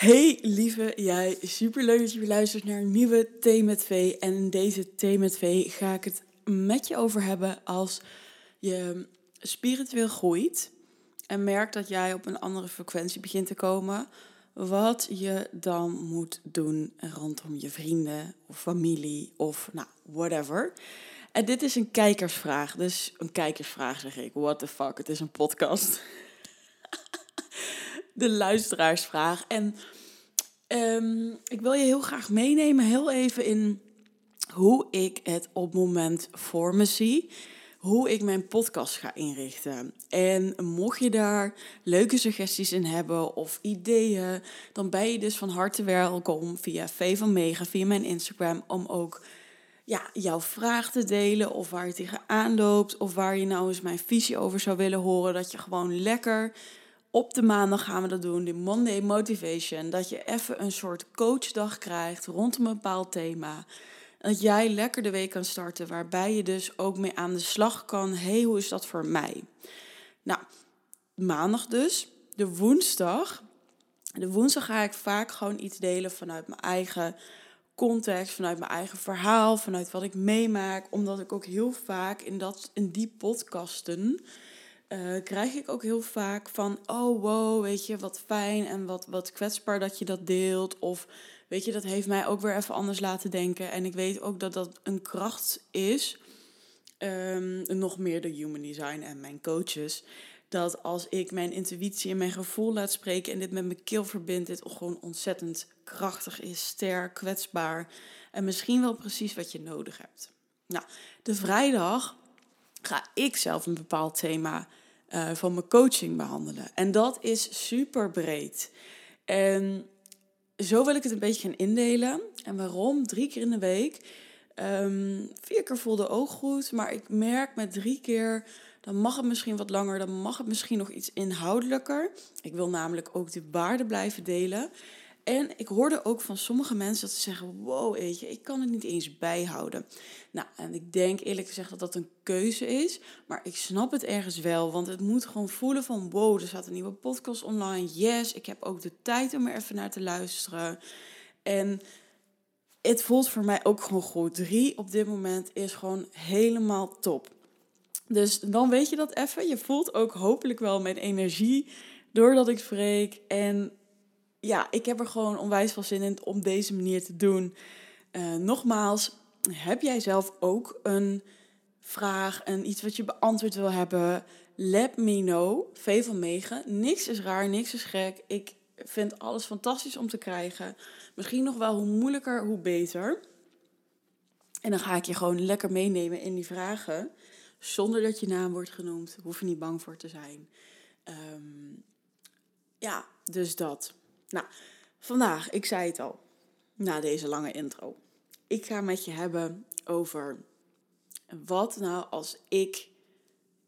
Hey lieve jij, superleuk dat je luistert naar een nieuwe Thee met V. En in deze Thee met V ga ik het met je over hebben als je spiritueel groeit en merkt dat jij op een andere frequentie begint te komen. Wat je dan moet doen rondom je vrienden of familie of nou, whatever. En dit is een kijkersvraag. Dus een kijkersvraag zeg ik. What the fuck, het is een podcast. De luisteraarsvraag. En um, ik wil je heel graag meenemen, heel even in hoe ik het op moment voor me zie. Hoe ik mijn podcast ga inrichten. En mocht je daar leuke suggesties in hebben of ideeën, dan ben je dus van harte welkom via V van Mega, via mijn Instagram, om ook ja, jouw vraag te delen of waar je tegenaan loopt of waar je nou eens mijn visie over zou willen horen. Dat je gewoon lekker op de maandag gaan we dat doen, de Monday Motivation. Dat je even een soort coachdag krijgt rondom een bepaald thema. Dat jij lekker de week kan starten, waarbij je dus ook mee aan de slag kan. hey, hoe is dat voor mij? Nou, maandag dus. De woensdag. De woensdag ga ik vaak gewoon iets delen vanuit mijn eigen context, vanuit mijn eigen verhaal, vanuit wat ik meemaak. Omdat ik ook heel vaak in, dat, in die podcasten uh, krijg ik ook heel vaak van, oh wow, weet je, wat fijn en wat, wat kwetsbaar dat je dat deelt. Of weet je, dat heeft mij ook weer even anders laten denken. En ik weet ook dat dat een kracht is, um, nog meer de human design en mijn coaches. Dat als ik mijn intuïtie en mijn gevoel laat spreken en dit met mijn keel verbind, dit gewoon ontzettend krachtig is, sterk, kwetsbaar. En misschien wel precies wat je nodig hebt. Nou, de vrijdag ga ik zelf een bepaald thema uh, van mijn coaching behandelen. En dat is super breed. En zo wil ik het een beetje gaan indelen. En waarom? Drie keer in de week. Um, vier keer voelde ook goed. Maar ik merk met drie keer, dan mag het misschien wat langer. Dan mag het misschien nog iets inhoudelijker. Ik wil namelijk ook de waarde blijven delen. En ik hoorde ook van sommige mensen dat ze zeggen: Wow, weet je, ik kan het niet eens bijhouden. Nou, en ik denk eerlijk gezegd dat dat een keuze is. Maar ik snap het ergens wel. Want het moet gewoon voelen: van wow, er staat een nieuwe podcast online. Yes, ik heb ook de tijd om er even naar te luisteren. En het voelt voor mij ook gewoon goed. Drie op dit moment is gewoon helemaal top. Dus dan weet je dat even. Je voelt ook hopelijk wel mijn energie doordat ik spreek. En ja, ik heb er gewoon onwijs veel zin in om deze manier te doen. Uh, nogmaals, heb jij zelf ook een vraag en iets wat je beantwoord wil hebben? Let me know. V van. Niks is raar, niks is gek. Ik vind alles fantastisch om te krijgen. Misschien nog wel hoe moeilijker, hoe beter. En dan ga ik je gewoon lekker meenemen in die vragen. Zonder dat je naam wordt genoemd. Hoef je niet bang voor te zijn. Um, ja, dus dat. Nou, vandaag, ik zei het al, na deze lange intro. Ik ga met je hebben over wat nou als ik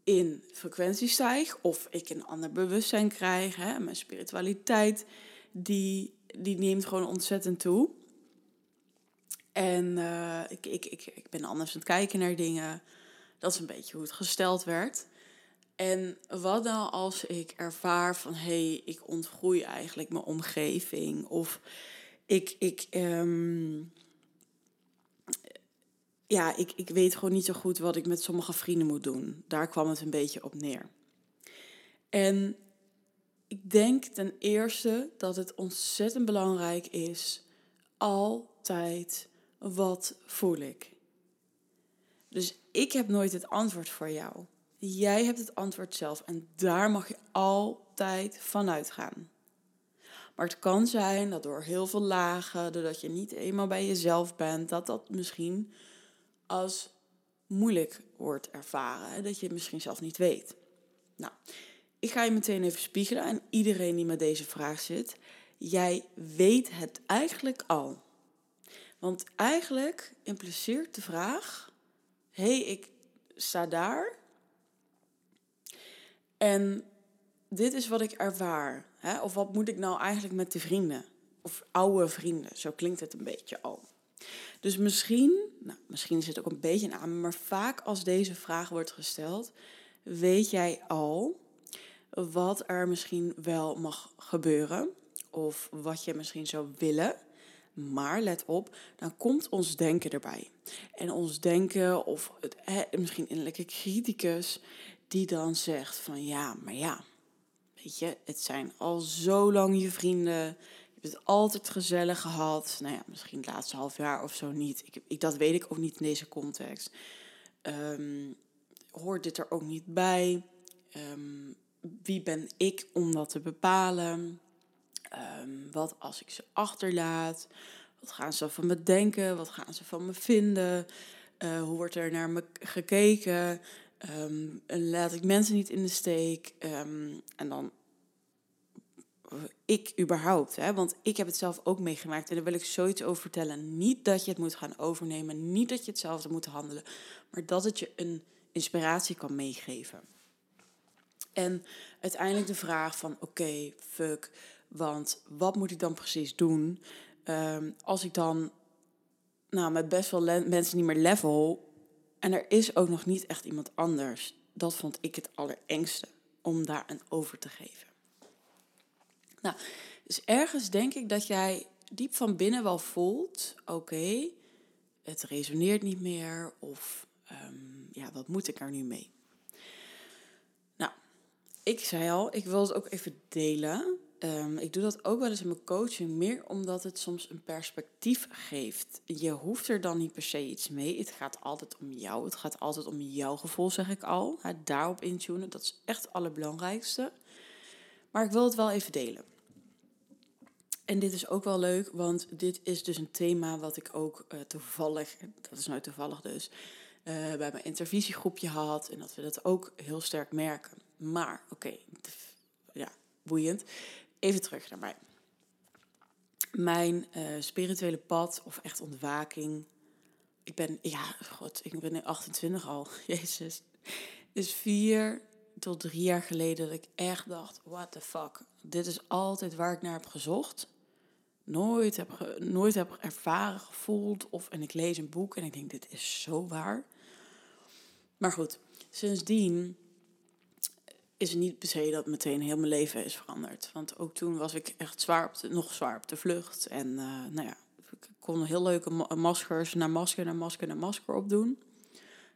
in frequentie stijg of ik een ander bewustzijn krijg. Hè, mijn spiritualiteit, die, die neemt gewoon ontzettend toe. En uh, ik, ik, ik, ik ben anders aan het kijken naar dingen. Dat is een beetje hoe het gesteld werd. En wat nou als ik ervaar van hé, hey, ik ontgroei eigenlijk mijn omgeving of ik, ik, um, ja, ik, ik weet gewoon niet zo goed wat ik met sommige vrienden moet doen. Daar kwam het een beetje op neer. En ik denk ten eerste dat het ontzettend belangrijk is, altijd wat voel ik. Dus ik heb nooit het antwoord voor jou. Jij hebt het antwoord zelf en daar mag je altijd vanuit gaan. Maar het kan zijn dat door heel veel lagen, doordat je niet eenmaal bij jezelf bent, dat dat misschien als moeilijk wordt ervaren. Dat je het misschien zelf niet weet. Nou, ik ga je meteen even spiegelen aan iedereen die met deze vraag zit. Jij weet het eigenlijk al. Want eigenlijk impliceert de vraag: hé, hey, ik sta daar en dit is wat ik ervaar. Hè? Of wat moet ik nou eigenlijk met de vrienden? Of oude vrienden, zo klinkt het een beetje al. Dus misschien, nou, misschien is het ook een beetje aan, maar vaak als deze vraag wordt gesteld, weet jij al wat er misschien wel mag gebeuren. of wat je misschien zou willen. Maar let op, dan komt ons denken erbij. En ons denken, of het, hè, misschien innerlijke criticus, die dan zegt van ja, maar ja, weet je, het zijn al zo lang je vrienden. Je hebt het altijd gezellig gehad. Nou ja, misschien het laatste half jaar of zo niet. Ik, ik, dat weet ik ook niet in deze context. Um, hoort dit er ook niet bij? Um, wie ben ik om dat te bepalen? Um, wat als ik ze achterlaat? Wat gaan ze van me denken? Wat gaan ze van me vinden? Uh, hoe wordt er naar me gekeken? Um, laat ik mensen niet in de steek? Um, en dan ik überhaupt, hè? want ik heb het zelf ook meegemaakt en daar wil ik zoiets over vertellen. Niet dat je het moet gaan overnemen, niet dat je hetzelfde moet handelen, maar dat het je een inspiratie kan meegeven. En uiteindelijk de vraag van oké, fuck, want wat moet ik dan precies doen um, als ik dan nou, met best wel mensen niet meer level en er is ook nog niet echt iemand anders. Dat vond ik het allerengste om daar een over te geven. Nou, dus ergens denk ik dat jij diep van binnen wel voelt: oké, het resoneert niet meer of um, ja, wat moet ik er nu mee? Nou, ik zei al, ik wil het ook even delen. Um, ik doe dat ook wel eens in mijn coaching, meer omdat het soms een perspectief geeft. Je hoeft er dan niet per se iets mee. Het gaat altijd om jou. Het gaat altijd om jouw gevoel, zeg ik al. Hè, daarop intunen, dat is echt het allerbelangrijkste. Maar ik wil het wel even delen. En dit is ook wel leuk, want dit is dus een thema wat ik ook uh, toevallig, dat is nou toevallig dus, uh, bij mijn intervisiegroepje had. En dat we dat ook heel sterk merken. Maar, oké, ja, boeiend. Even terug naar mij. Mijn uh, spirituele pad, of echt ontwaking. Ik ben, ja, god, ik ben nu 28 al. Jezus. Is vier tot drie jaar geleden dat ik echt dacht: what the fuck. Dit is altijd waar ik naar heb gezocht. Nooit heb, nooit heb ervaren, gevoeld. Of, en ik lees een boek en ik denk: dit is zo waar. Maar goed, sindsdien is niet per se dat meteen heel mijn leven is veranderd. Want ook toen was ik echt zwaar op de, nog zwaar op de vlucht. En uh, nou ja, ik kon heel leuke maskers naar masker naar masker naar masker opdoen.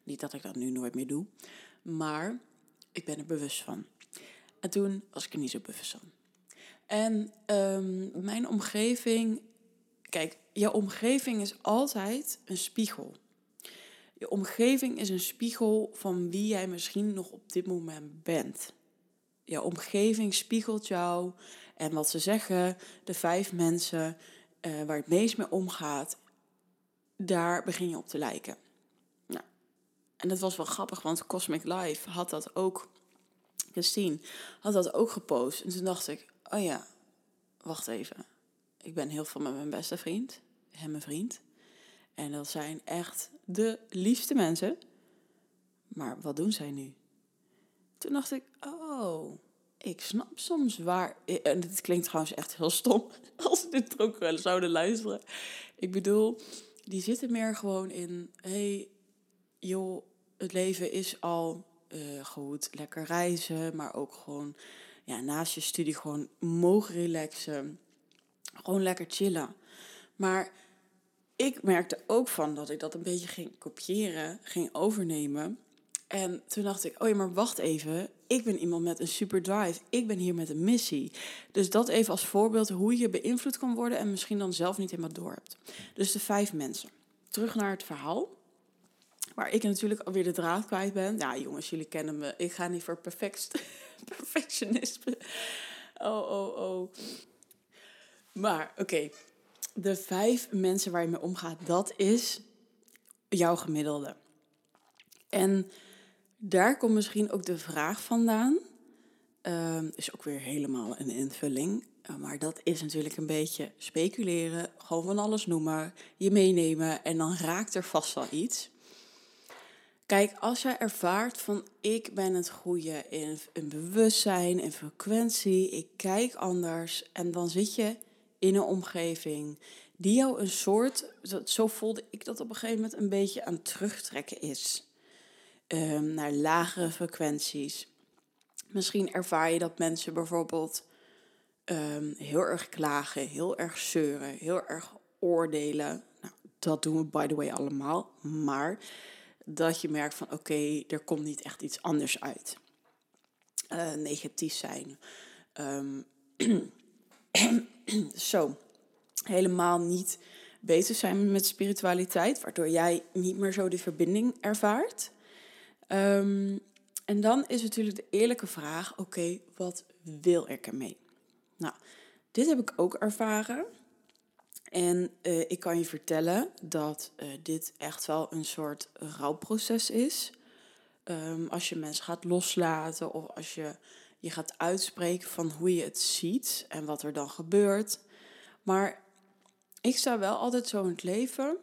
Niet dat ik dat nu nooit meer doe. Maar ik ben er bewust van. En toen was ik er niet zo bewust van. En um, mijn omgeving... Kijk, jouw omgeving is altijd een spiegel. Je omgeving is een spiegel van wie jij misschien nog op dit moment bent. Je omgeving spiegelt jou en wat ze zeggen, de vijf mensen uh, waar het meest mee omgaat, daar begin je op te lijken. Nou, en dat was wel grappig, want Cosmic Life had dat ook, Christine had dat ook gepost. En toen dacht ik, oh ja, wacht even. Ik ben heel veel met mijn beste vriend en mijn vriend. En dat zijn echt de liefste mensen. Maar wat doen zij nu? Toen dacht ik, oh, ik snap soms waar. En dit klinkt trouwens echt heel stom als ze dit ook wel zouden luisteren. Ik bedoel, die zitten meer gewoon in: hey, joh, het leven is al uh, goed, lekker reizen, maar ook gewoon ja, naast je studie gewoon mogen relaxen, gewoon lekker chillen. Maar ik merkte ook van dat ik dat een beetje ging kopiëren, ging overnemen. En toen dacht ik, oh ja, maar wacht even. Ik ben iemand met een super drive. Ik ben hier met een missie. Dus dat even als voorbeeld hoe je beïnvloed kan worden en misschien dan zelf niet helemaal door hebt. Dus de vijf mensen. Terug naar het verhaal. Waar ik natuurlijk alweer de draad kwijt ben. Ja, jongens, jullie kennen me. Ik ga niet voor perfect, perfectionisme. Oh, oh, oh. Maar, oké de vijf mensen waar je mee omgaat, dat is jouw gemiddelde. En daar komt misschien ook de vraag vandaan. Uh, is ook weer helemaal een invulling. Uh, maar dat is natuurlijk een beetje speculeren, gewoon van alles noemen, je meenemen en dan raakt er vast wel iets. Kijk, als jij ervaart van ik ben het goede in een bewustzijn en frequentie, ik kijk anders en dan zit je in een omgeving die jou een soort, zo voelde ik dat op een gegeven moment, een beetje aan terugtrekken is. Um, naar lagere frequenties. Misschien ervaar je dat mensen bijvoorbeeld ehm, heel erg klagen, heel erg zeuren, heel erg oordelen. Nou, dat doen we by the way allemaal. Maar dat je merkt van oké, er komt niet echt iets anders uit. Uh, negatief zijn. Um, zo, helemaal niet bezig zijn met spiritualiteit, waardoor jij niet meer zo die verbinding ervaart. Um, en dan is natuurlijk de eerlijke vraag: oké, wat wil ik ermee? Nou, dit heb ik ook ervaren. En uh, ik kan je vertellen dat uh, dit echt wel een soort rouwproces is. Um, als je mensen gaat loslaten of als je je gaat uitspreken van hoe je het ziet en wat er dan gebeurt. Maar ik sta wel altijd zo in het leven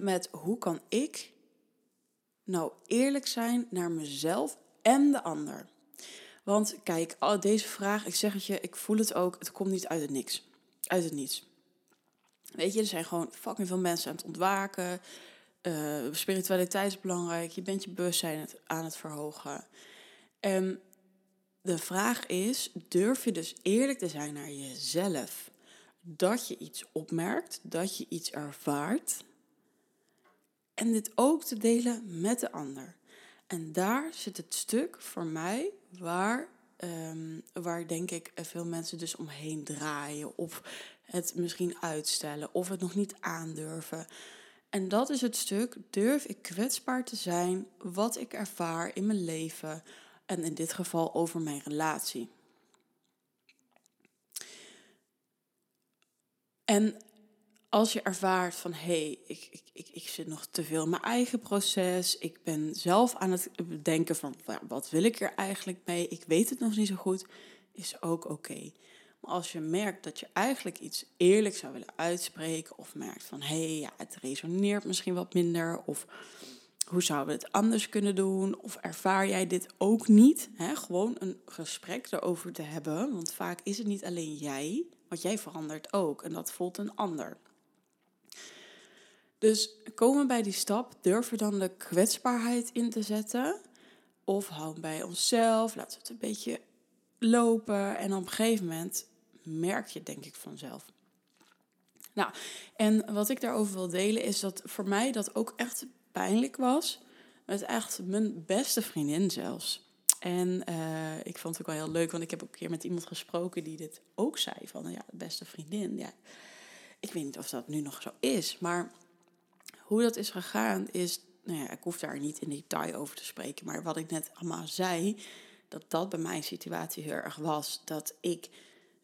met hoe kan ik nou eerlijk zijn naar mezelf en de ander. Want kijk, deze vraag, ik zeg het je, ik voel het ook, het komt niet uit het niks. Uit het niets. Weet je, er zijn gewoon fucking veel mensen aan het ontwaken. Uh, spiritualiteit is belangrijk. Je bent je bewustzijn aan het verhogen. En de vraag is: durf je dus eerlijk te zijn naar jezelf? Dat je iets opmerkt, dat je iets ervaart. En dit ook te delen met de ander. En daar zit het stuk voor mij waar, um, waar denk ik veel mensen dus omheen draaien. Of het misschien uitstellen. Of het nog niet aandurven. En dat is het stuk, durf ik kwetsbaar te zijn wat ik ervaar in mijn leven en in dit geval over mijn relatie. En als je ervaart van hé, hey, ik, ik, ik, ik zit nog te veel in mijn eigen proces, ik ben zelf aan het denken van wat wil ik er eigenlijk mee, ik weet het nog niet zo goed, is ook oké. Maar als je merkt dat je eigenlijk iets eerlijk zou willen uitspreken, of merkt van hé, hey, ja, het resoneert misschien wat minder, of hoe zouden we het anders kunnen doen? Of ervaar jij dit ook niet? Gewoon een gesprek erover te hebben. Want vaak is het niet alleen jij, want jij verandert ook. En dat voelt een ander. Dus komen bij die stap, durven dan de kwetsbaarheid in te zetten? Of houden bij onszelf, laten we het een beetje lopen. En op een gegeven moment merk je denk ik vanzelf. Nou, en wat ik daarover wil delen is dat voor mij dat ook echt pijnlijk was. Met echt mijn beste vriendin zelfs. En uh, ik vond het ook wel heel leuk, want ik heb ook een keer met iemand gesproken die dit ook zei. Van ja, beste vriendin. Ja, ik weet niet of dat nu nog zo is. Maar hoe dat is gegaan is, nou ja, ik hoef daar niet in detail over te spreken. Maar wat ik net allemaal zei, dat dat bij mijn situatie heel erg was. Dat ik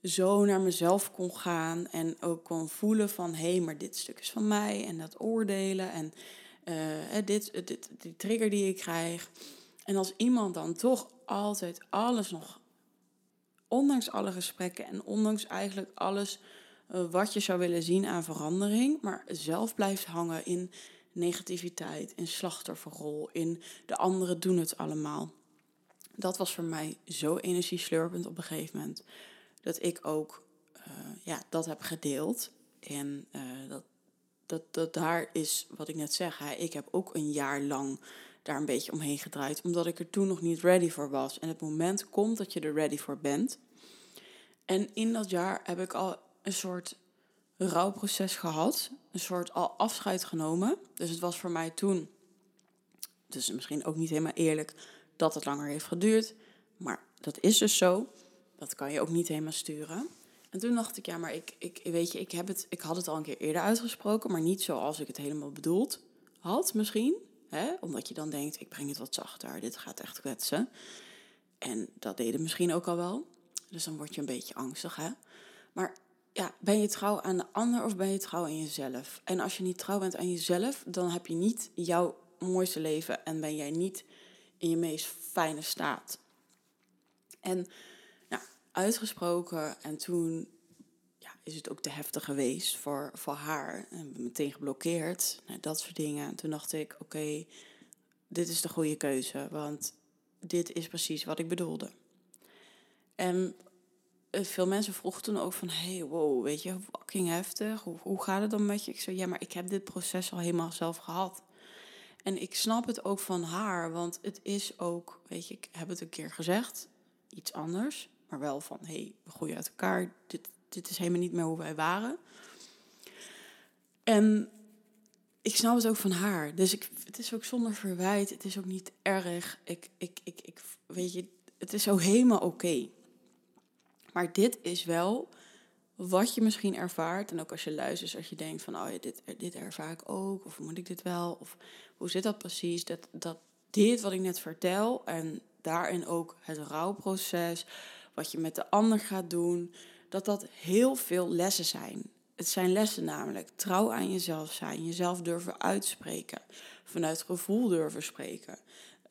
zo naar mezelf kon gaan en ook kon voelen van... hé, hey, maar dit stuk is van mij en dat oordelen en uh, dit, dit, die trigger die ik krijg. En als iemand dan toch altijd alles nog, ondanks alle gesprekken en ondanks eigenlijk alles wat je zou willen zien aan verandering, maar zelf blijft hangen in negativiteit, in slachtofferrol, in de anderen doen het allemaal. Dat was voor mij zo energieslurpend op een gegeven moment. Dat ik ook uh, ja, dat heb gedeeld. En uh, dat, dat, dat daar is wat ik net zeg. Ik heb ook een jaar lang daar een beetje omheen gedraaid, omdat ik er toen nog niet ready voor was. En het moment komt dat je er ready voor bent. En in dat jaar heb ik al een soort rouwproces gehad, een soort al afscheid genomen. Dus het was voor mij toen, dus misschien ook niet helemaal eerlijk, dat het langer heeft geduurd. Maar dat is dus zo. Dat kan je ook niet helemaal sturen. En toen dacht ik, ja, maar ik, ik, weet je, ik, heb het, ik had het al een keer eerder uitgesproken, maar niet zoals ik het helemaal bedoeld had misschien. Hè? Omdat je dan denkt, ik breng het wat zachter, dit gaat echt kwetsen. En dat deden misschien ook al wel. Dus dan word je een beetje angstig, hè. Maar ja, ben je trouw aan de ander of ben je trouw aan jezelf? En als je niet trouw bent aan jezelf, dan heb je niet jouw mooiste leven en ben jij niet in je meest fijne staat. En uitgesproken. En toen ja, is het ook te heftig geweest voor, voor haar. En meteen geblokkeerd. Nou, dat soort dingen. En toen dacht ik, oké, dit is de goede keuze. Want dit is precies wat ik bedoelde. En veel mensen vroegen toen ook van... hey, wow, weet je, fucking heftig. Hoe, hoe gaat het dan met je? Ik zei, ja, maar ik heb dit proces al helemaal zelf gehad. En ik snap het ook van haar, want het is ook... Weet je, ik heb het een keer gezegd, iets anders maar wel van hey, we groeien uit elkaar. Dit, dit is helemaal niet meer hoe wij waren. En ik snap het ook van haar. Dus ik, het is ook zonder verwijt. Het is ook niet erg. Ik, ik, ik, ik weet je, het is zo helemaal oké. Maar dit is wel wat je misschien ervaart. En ook als je luistert, als je denkt van, oh ja, dit, dit ervaar ik ook. Of moet ik dit wel? Of hoe zit dat precies? Dat, dat dit wat ik net vertel en daarin ook het rouwproces, wat je met de ander gaat doen, dat dat heel veel lessen zijn. Het zijn lessen namelijk. Trouw aan jezelf zijn, jezelf durven uitspreken, vanuit gevoel durven spreken.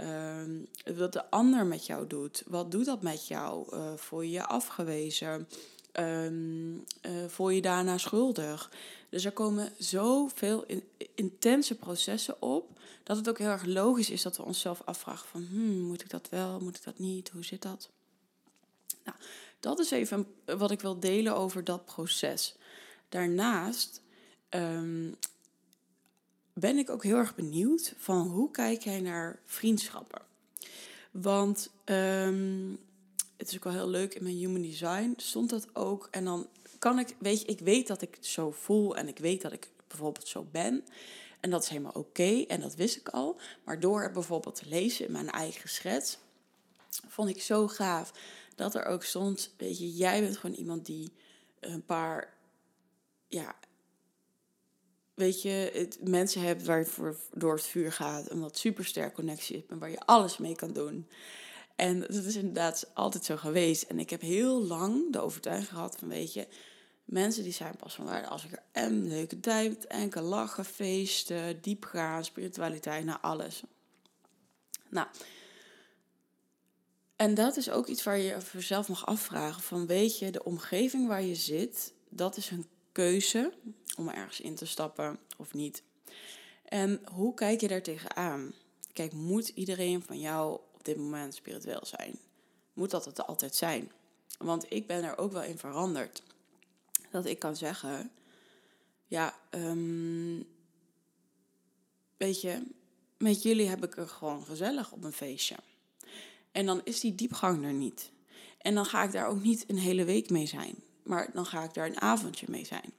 Um, wat de ander met jou doet. Wat doet dat met jou? Uh, voel je je afgewezen? Um, uh, voel je daarna schuldig? Dus er komen zoveel in, intense processen op, dat het ook heel erg logisch is dat we onszelf afvragen van, hmm, moet ik dat wel, moet ik dat niet, hoe zit dat? Nou, dat is even wat ik wil delen over dat proces. Daarnaast um, ben ik ook heel erg benieuwd van hoe kijk jij naar vriendschappen? Want um, het is ook wel heel leuk in mijn human design stond dat ook. En dan kan ik, weet je, ik weet dat ik het zo voel en ik weet dat ik bijvoorbeeld zo ben. En dat is helemaal oké en dat wist ik al. Maar door bijvoorbeeld te lezen in mijn eigen schets, vond ik zo gaaf dat er ook stond, weet je, jij bent gewoon iemand die een paar, ja, weet je, het, mensen hebt waar je voor door het vuur gaat, een wat supersterk connectie hebt en waar je alles mee kan doen. En dat is inderdaad altijd zo geweest. En ik heb heel lang de overtuiging gehad van, weet je, mensen die zijn pas van waarde als ik er en leuke tijd, enkel lachen, feesten, diepgaan, spiritualiteit, naar nou alles. Nou, en dat is ook iets waar je voor jezelf mag afvragen. Van weet je, de omgeving waar je zit, dat is een keuze om ergens in te stappen of niet. En hoe kijk je daar tegenaan? Kijk, moet iedereen van jou op dit moment spiritueel zijn? Moet dat het altijd zijn? Want ik ben er ook wel in veranderd. Dat ik kan zeggen, ja, um, weet je, met jullie heb ik er gewoon gezellig op een feestje. En dan is die diepgang er niet. En dan ga ik daar ook niet een hele week mee zijn. Maar dan ga ik daar een avondje mee zijn.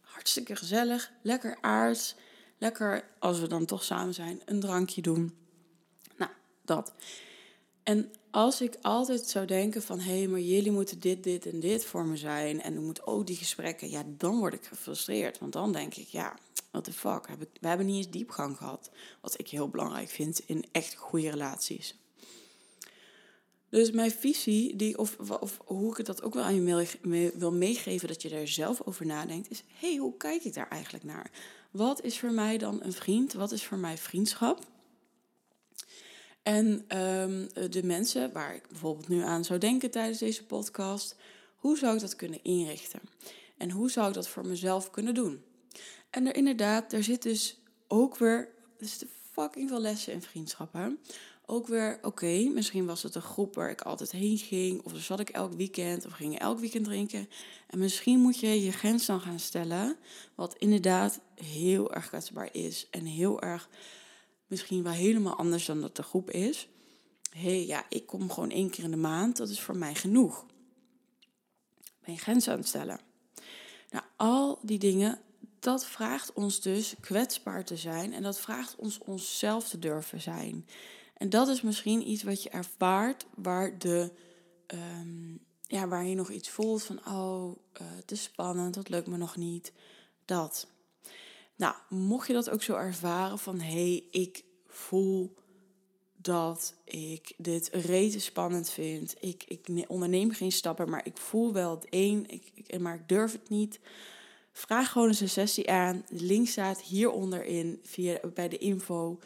Hartstikke gezellig, lekker aards. Lekker, als we dan toch samen zijn, een drankje doen. Nou, dat. En als ik altijd zou denken van... hé, hey, maar jullie moeten dit, dit en dit voor me zijn... en er moet ook die gesprekken... ja, dan word ik gefrustreerd. Want dan denk ik, ja, what the fuck. We hebben niet eens diepgang gehad. Wat ik heel belangrijk vind in echt goede relaties. Dus mijn visie, die, of, of hoe ik het dat ook wel aan je wil meegeven, dat je daar zelf over nadenkt, is: hé, hey, hoe kijk ik daar eigenlijk naar? Wat is voor mij dan een vriend? Wat is voor mij vriendschap? En um, de mensen waar ik bijvoorbeeld nu aan zou denken tijdens deze podcast, hoe zou ik dat kunnen inrichten? En hoe zou ik dat voor mezelf kunnen doen? En er inderdaad, er zit dus ook weer, er zitten fucking veel lessen in vriendschappen ook weer, oké, misschien was het een groep waar ik altijd heen ging. Of zat ik elk weekend of ging elk weekend drinken. En misschien moet je je grens dan gaan stellen. Wat inderdaad heel erg kwetsbaar is. En heel erg, misschien wel helemaal anders dan dat de groep is. Hé, hey, ja, ik kom gewoon één keer in de maand. Dat is voor mij genoeg. Ben je grens aan het stellen? Nou, al die dingen, dat vraagt ons dus kwetsbaar te zijn. En dat vraagt ons onszelf te durven zijn. En dat is misschien iets wat je ervaart waar, de, ehm, ja, waar je nog iets voelt van, oh, uh, het is spannend, dat lukt me nog niet. Dat. Nou, mocht je dat ook zo ervaren van, hé, hey, ik voel dat ik dit rete spannend vind. Ik, ik onderneem geen stappen, maar ik voel wel het ik, ik, maar ik durf het niet. Vraag gewoon eens een sessie aan. De link staat hieronder in via, bij de info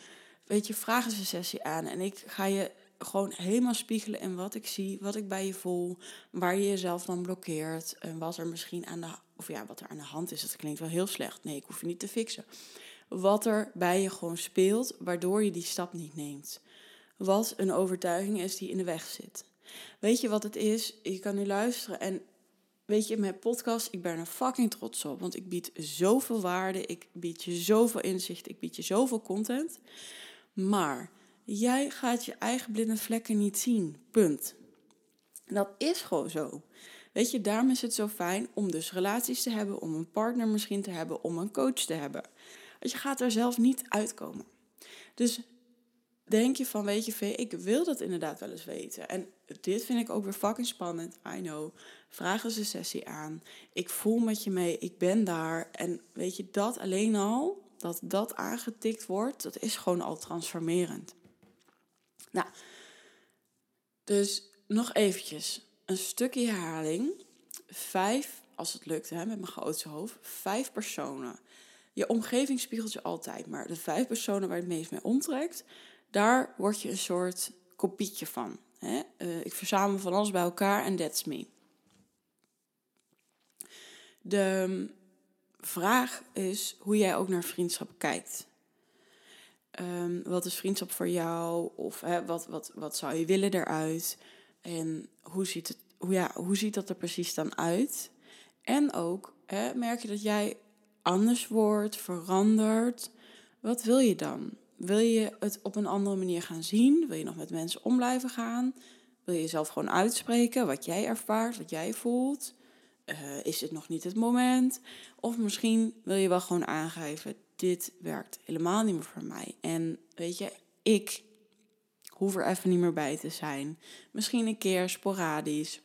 weet je, vraag eens een sessie aan. En ik ga je gewoon helemaal spiegelen in wat ik zie, wat ik bij je voel, waar je jezelf dan blokkeert en wat er misschien aan de, of ja, wat er aan de hand is. Dat klinkt wel heel slecht. Nee, ik hoef je niet te fixen. Wat er bij je gewoon speelt, waardoor je die stap niet neemt. Wat een overtuiging is die in de weg zit. Weet je wat het is? Je kan nu luisteren en weet je, mijn podcast, ik ben er fucking trots op. Want ik bied zoveel waarde, ik bied je zoveel inzicht, ik bied je zoveel content. Maar jij gaat je eigen blinde vlekken niet zien. Punt. Dat is gewoon zo. Weet je, daarom is het zo fijn om dus relaties te hebben, om een partner misschien te hebben, om een coach te hebben. Want je gaat er zelf niet uitkomen. Dus denk je van, weet je, ik wil dat inderdaad wel eens weten. En dit vind ik ook weer fucking spannend. I know. Vraag eens een sessie aan. Ik voel met je mee. Ik ben daar. En weet je, dat alleen al, dat dat aangetikt wordt, dat is gewoon al transformerend. Nou, dus nog eventjes een stukje herhaling. Vijf, als het lukt hè, met mijn grootste hoofd, vijf personen. Je omgeving spiegelt je altijd, maar de vijf personen waar je het meest mee omtrekt, daar word je een soort kopietje van. Hè? Uh, ik verzamel van alles bij elkaar en that's me. De vraag is hoe jij ook naar vriendschap kijkt. Um, wat is vriendschap voor jou? Of wat, wat, wat zou je willen eruit? En hoe ziet, het, hoe, ja, hoe ziet dat er precies dan uit? En ook merk je dat jij anders wordt, verandert. Wat wil je dan? Wil je het op een andere manier gaan zien? Wil je nog met mensen om blijven gaan? Wil je jezelf gewoon uitspreken wat jij ervaart, wat jij voelt? Uh, is het nog niet het moment? Of misschien wil je wel gewoon aangeven: dit werkt helemaal niet meer voor mij. En weet je, ik hoef er even niet meer bij te zijn. Misschien een keer sporadisch.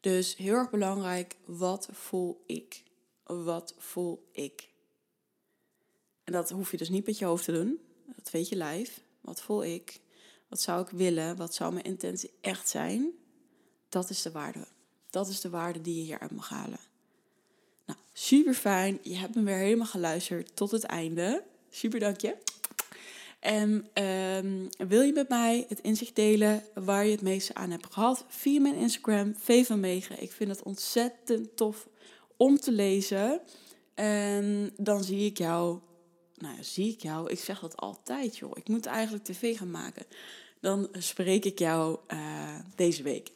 Dus heel erg belangrijk: wat voel ik? Wat voel ik? En dat hoef je dus niet met je hoofd te doen. Dat weet je lijf. Wat voel ik? Wat zou ik willen? Wat zou mijn intentie echt zijn? Dat is de waarde. Dat is de waarde die je hieruit mag halen. Nou, super fijn. Je hebt me weer helemaal geluisterd tot het einde. Super dank je. En um, wil je met mij het inzicht delen waar je het meeste aan hebt gehad? Via mijn Instagram, V van. Ik vind het ontzettend tof om te lezen. En dan zie ik jou nou ja, zie ik jou. Ik zeg dat altijd, joh. Ik moet eigenlijk tv gaan maken. Dan spreek ik jou uh, deze week.